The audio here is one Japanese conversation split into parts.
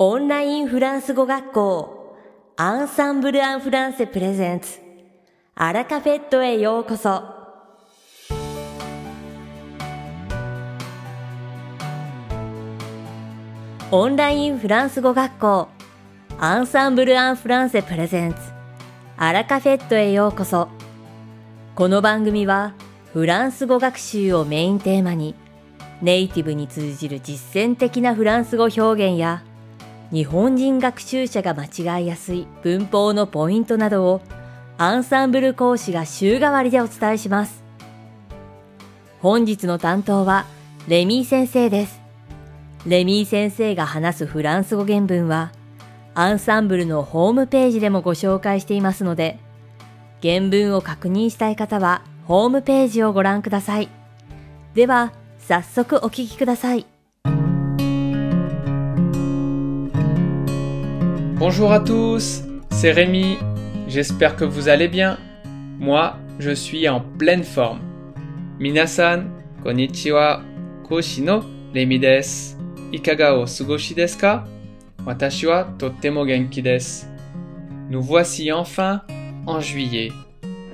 オンラインフランス語学校アンサンブル・アン・フランセプレゼンツアラカフェットへようこそ。オンラインフランス語学校アンサンブル・アン・フランセプレゼンツアラカフェットへようこそ。この番組はフランス語学習をメインテーマにネイティブに通じる実践的なフランス語表現や日本人学習者が間違いやすい文法のポイントなどをアンサンブル講師が週替わりでお伝えします。本日の担当はレミー先生です。レミー先生が話すフランス語原文はアンサンブルのホームページでもご紹介していますので原文を確認したい方はホームページをご覧ください。では早速お聞きください。Bonjour à tous, c'est Rémi, j'espère que vous allez bien. Moi, je suis en pleine forme. Minasan, konnichiwa, no Rémi. Ikaga o sugoshi. Nous voici enfin en juillet.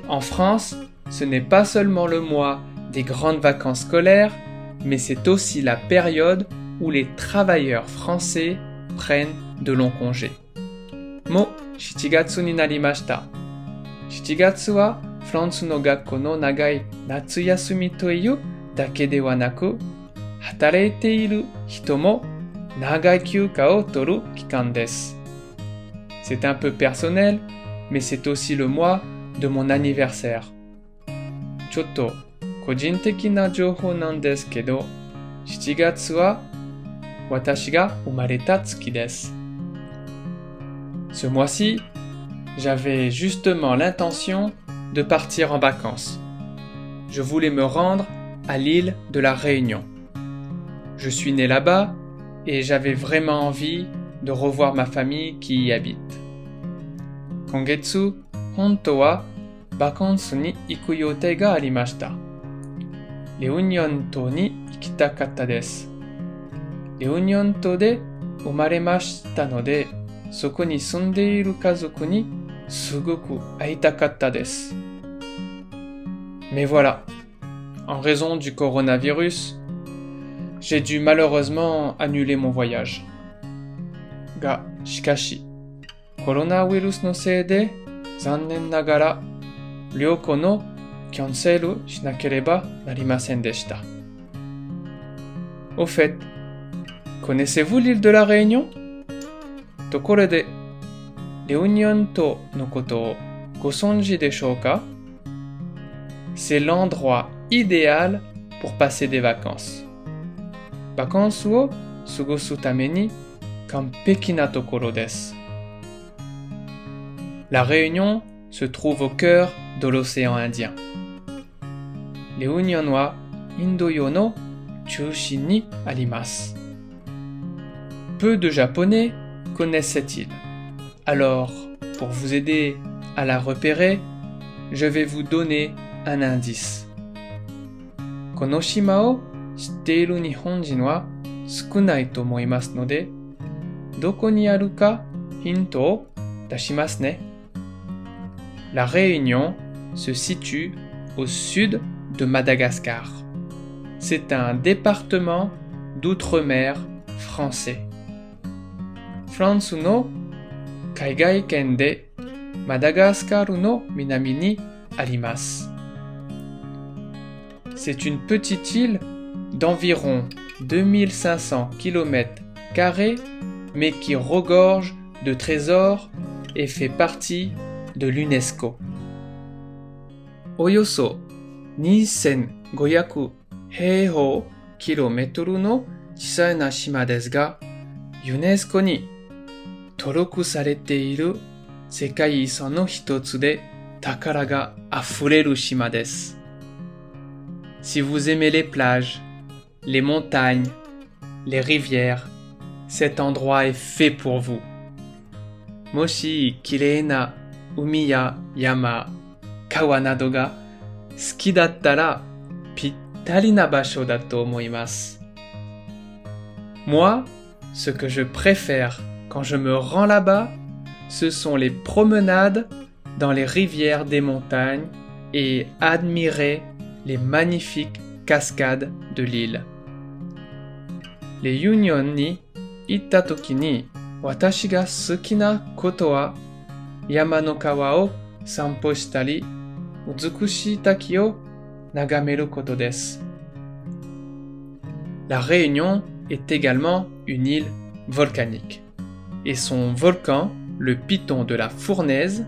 En France, ce n'est pas seulement le mois des grandes vacances scolaires, mais c'est aussi la période où les travailleurs français prennent de longs congés. も7月になりました。7月はフランスの学校の長い夏休みというだけではなく、働いている人も長い休暇を取る期間です。C'est un peu personnel, mais c'est aussi le mois de mon anniversaire. ちょっと個人的な情報なんですけど、7月は私が生まれた月です。Ce mois-ci, j'avais justement l'intention de partir en vacances. Je voulais me rendre à l'île de la Réunion. Je suis né là-bas et j'avais vraiment envie de revoir ma famille qui y habite. Kongetsu, ni ga to ni to de そこに住んでいる家族にすごく会いたかったです。Mais voilà, en raison du coronavirus, j'ai dû malheureusement annuler mon voyage. が、しかし、コロナウイルスのせいで残念ながら旅行のキャンセルしなければなりませんでした。Au fait, connaissez-vous l'île de la Réunion? ところで、レオニオン島のことをご存知でしょうか C'est l'endroit idéal pour passer des vacances. バカンスを過ごすために完璧なところです。La Réunion se trouve au cœur de l'océan Indien. レオニオンはインド洋の中心にあります。Peu de Japonais connaissent cette île. Alors, pour vous aider à la repérer, je vais vous donner un indice. Konoshima. La Réunion se situe au sud de Madagascar. C'est un département d'outre-mer français. フランスの海外圏でマダガスカルの南にあります。C'est une petite île d'environ 2500 km mais qui regorge de trésors et fait partie de l'UNESCO. およそ2500平方キロメートルの小さな島ですが、ユネスコに 登録されている世界遺産の一つで宝が溢れる島です。Si vous aimez les plages, les montagnes, les rivières, cet endroit est fait pour vous. もし綺麗な海や山、川などが好きだったらぴったりな場所だと思います。Moi, ce que je préfère quand je me rends là-bas, ce sont les promenades dans les rivières des montagnes et admirer les magnifiques cascades de l'île. Les Union ni ni watashi ga suki na koto wa yama utsukushi taki o nagameru. La Réunion est également une île volcanique et son volcan, le Piton de la Fournaise,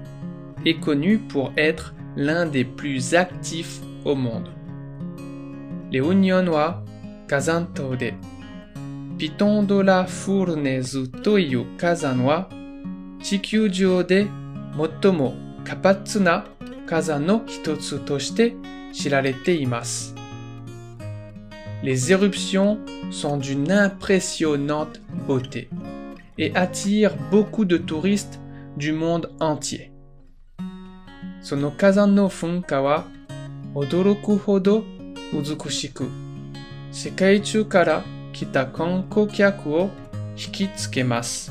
est connu pour être l'un des plus actifs au monde. Les wa Kazanto de Piton de la Fournaise toiyu kazan wa de mottomo kapatsu na kazan no hitotsu toshite shirarete. Les éruptions sont d'une impressionnante beauté et attirent beaucoup de touristes du monde entier. Sono kazan no funka wa odoroku hodo uzukushiku, sekai chū kara kita kankokyaku o hikitsukemasu.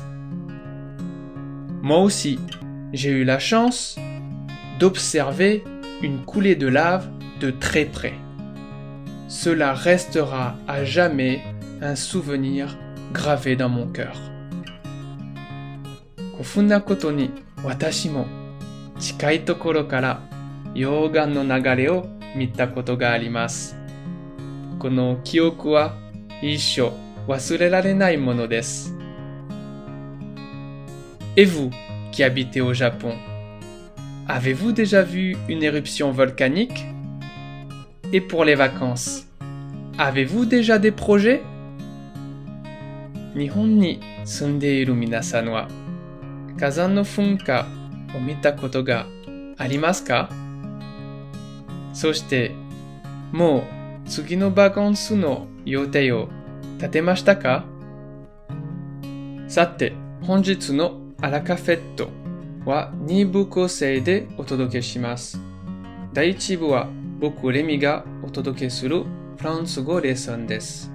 Moi aussi, j'ai eu la chance d'observer une coulée de lave de très près. Cela restera à jamais un souvenir gravé dans mon cœur. 古墳なことに私も近いところから溶岩の流れを見たことがあります。この記憶は一生忘れられないものです。Et vous, qui habitez au Japon, avez-vous déjà vu une éruption volcanique Et pour les vacances, avez-vous déjà des projets 日本に住んでいる皆さんは火山の噴火を見たことがありますかそして、もう次のバカンスの予定を立てましたか？さて、本日のアラカフェットは2部構成でお届けします。第1部は僕レミがお届けするフランス語レッスンです。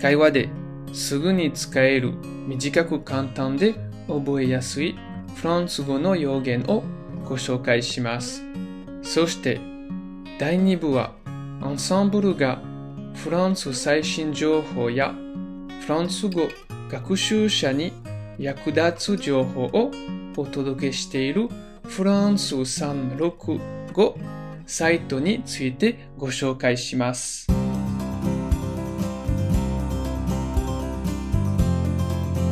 会話ですぐに使える短く簡単で覚えやすいフランス語の表現をご紹介します。そして第2部はアンサンブルがフランス最新情報やフランス語学習者に役立つ情報をお届けしているフランス365サイトについてご紹介します。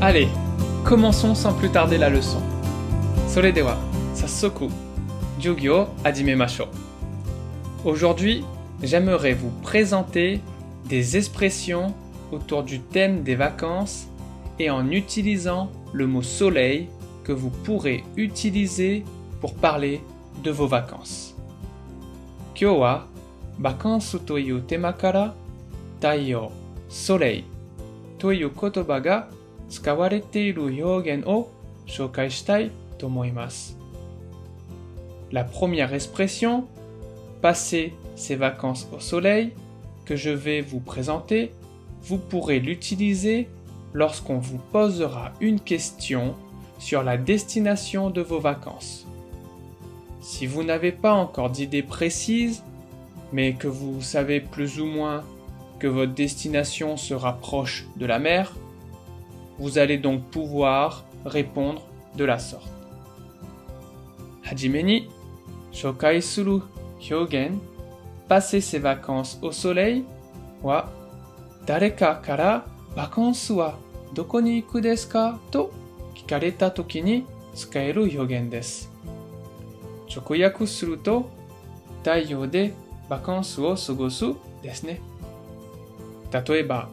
Allez, commençons sans plus tarder la leçon. それでは早速授業を始めましょう。Aujourd'hui, j'aimerais vous présenter des expressions autour du thème des vacances et en utilisant le mot soleil que vous pourrez utiliser pour parler de vos vacances. 今日はバカンスという テーマから太陽、ソレイという言葉が使われている表現を紹介したいと思います。La première expression, passer ses vacances au soleil, que je vais vous présenter, vous pourrez l'utiliser lorsqu'on vous posera une question sur la destination de vos vacances. Si vous n'avez pas encore d'idée précise, mais que vous savez plus ou moins que votre destination se rapproche de la mer, vous allez donc pouvoir répondre de la sorte. はじめに紹介する表現 passer ses vacances au soleil は誰かからバカンスはどこに行くですかと聞かれた時に使える表現です。直訳すると太陽でバカンスを過ごすですね。例えば、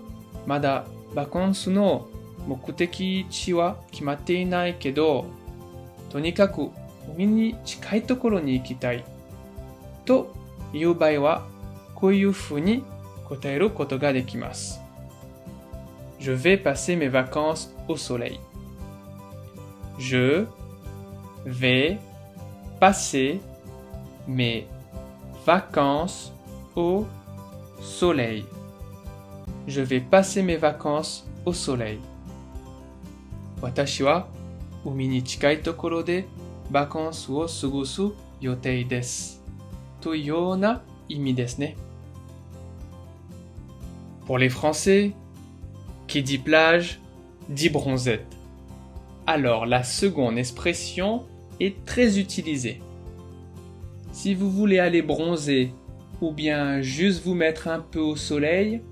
まだバカンスの 目的地は決まっていないけど、とにかく海に近いところに行きたいという場合は、こういうふうに答えることができます。Je vais passer mes vacances au soleil. Je vais passer mes vacances au soleil. Je vais passer mes vacances au soleil. 私は海に近いところでバカンスを過ごす予定です。というような意味ですね。Pour les Français, qui dit plage, dit bronzette. Alors la seconde expression est très utilisée. Si vous voulez aller bronzer ou bien juste vous mettre un peu au soleil,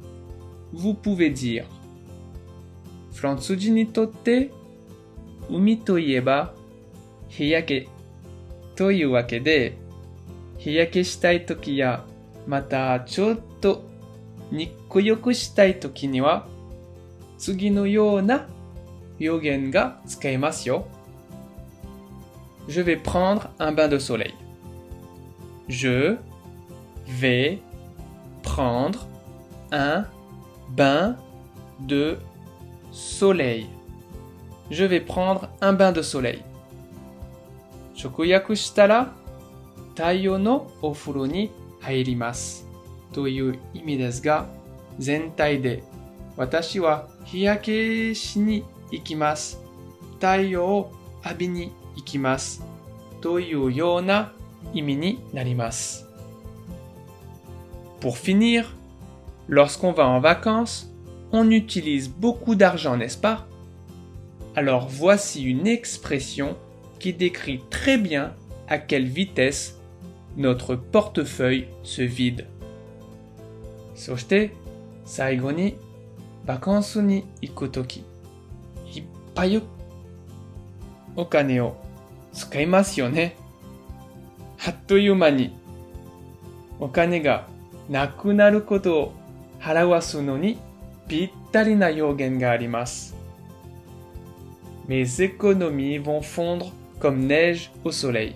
vous pouvez dire フランス人にとって 海といえば日焼けというわけで日焼けしたい時やまたちょっと日光浴したい時には次のような表現が使えますよ。Je vais prendre un bain de soleil. Je vais prendre un bain de soleil. Je vais prendre un bain de soleil. 直訳したら、太陽のお風呂に入ります。という意味ですが、全体で私は日焼けしに行きます。太陽を浴びに行きます。というような意味になります。Pour finir, lorsqu'on va en vacances, on utilise beaucoup d'argent, n'est-ce pas Alors voici une expression qui décrit très bien à quelle vitesse notre portefeuille se vide. そして最後にバカンスに行くとき、いっぱいお金を使いますよね。あっという間にお金がなくなることを払わすのにぴったりな表現があります。 mes économies vont fondre comme neige au soleil.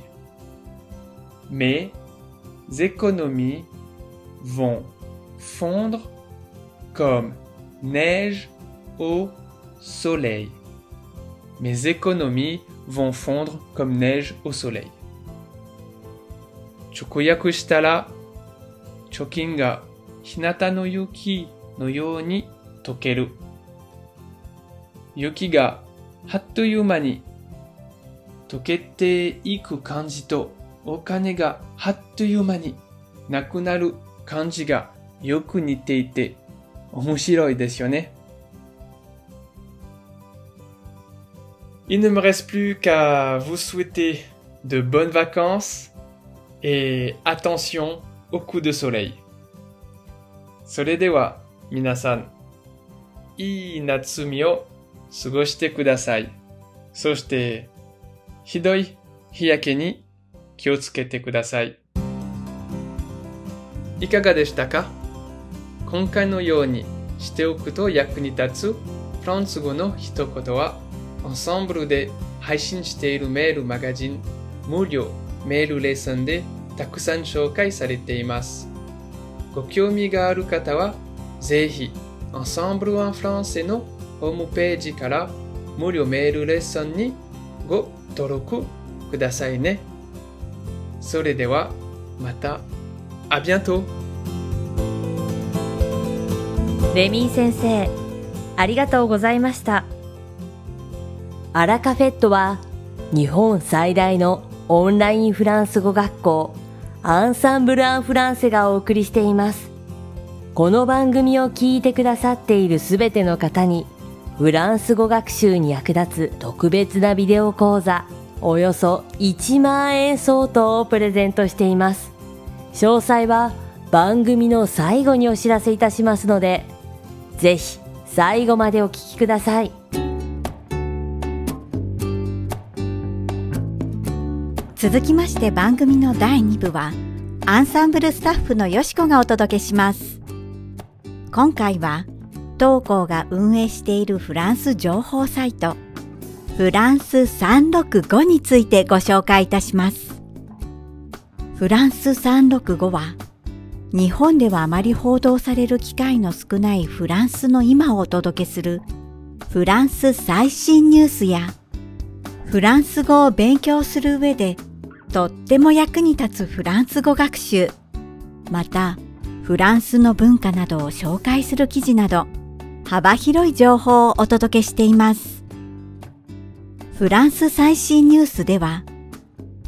Mes économies vont fondre comme neige au soleil. Mes économies vont fondre comme neige au soleil. Chokoyaku shita ra hinata no yuki no you ni tokeru. Yuki ga あっという間に溶けていく感じとお金があっという間になくなる感じがよく似ていて面白いですよね。Il ne me reste plus qu'à vous souhaiter de bonnes vacances et attention au coup de soleil. それでは皆さん、いい夏みを過ごしてください。そして、ひどい日焼けに気をつけてください。いかがでしたか？今回のようにしておくと役に立つフランス語の一言は、エンサンブルで配信しているメールマガジン無料メールレッスンでたくさん紹介されています。ご興味がある方は、ぜひ、Ensemble en français のホームページから無料メールレッスンにご登録くださいね。それでは、また、あ bientôt! レミー先生、ありがとうございました。アラカフェットは、日本最大のオンラインフランス語学校アンサンブル・アン・フランセがお送りしています。この番組を聞いてくださっているすべての方に、フランス語学習に役立つ特別なビデオ講座、およそ1万円相当をプレゼントしています。詳細は番組の最後にお知らせいたしますので、ぜひ最後までお聞きください。続きまして番組の第2部はアンサンブルスタッフのよしこがお届けします今回は当校が運営しているフランス情報サイトフランス365についてご紹介いたします。フランス365は日本ではあまり報道される機会の少ないフランスの今をお届けするフランス最新ニュースやフランス語を勉強する上でとっても役に立つフランス語学習、またフランスの文化などを紹介する記事など、幅広い情報をお届けしています。フランス最新ニュースでは、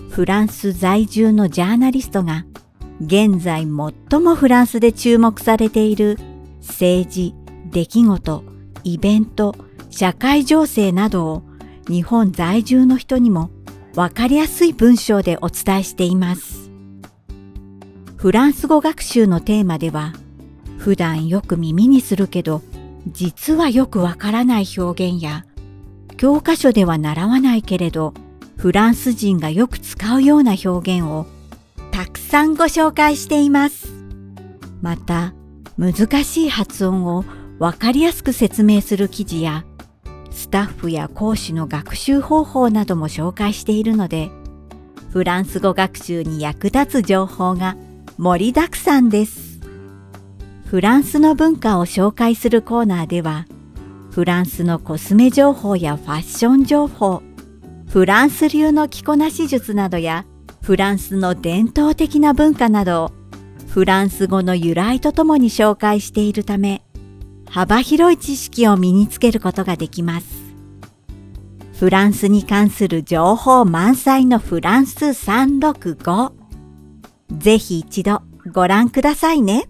フランス在住のジャーナリストが現在最もフランスで注目されている政治、出来事、イベント、社会情勢などを日本在住の人にもわかりやすい文章でお伝えしています。フランス語学習のテーマでは、普段よく耳にするけど、実はよくわからない表現や、教科書では習わないけれど、フランス人がよく使うような表現をたくさんご紹介しています。また、難しい発音をわかりやすく説明する記事や、スタッフや講師の学習方法なども紹介しているので、フランス語学習に役立つ情報が盛りだくさんです。フランスの文化を紹介するコーナーでは、フランスのコスメ情報やファッション情報、フランス流の着こなし術などや、フランスの伝統的な文化などをフランス語の由来とともに紹介しているため、幅広い知識を身につけることができます。フランスに関する情報満載のフランス365。ぜひ一度ご覧くださいね。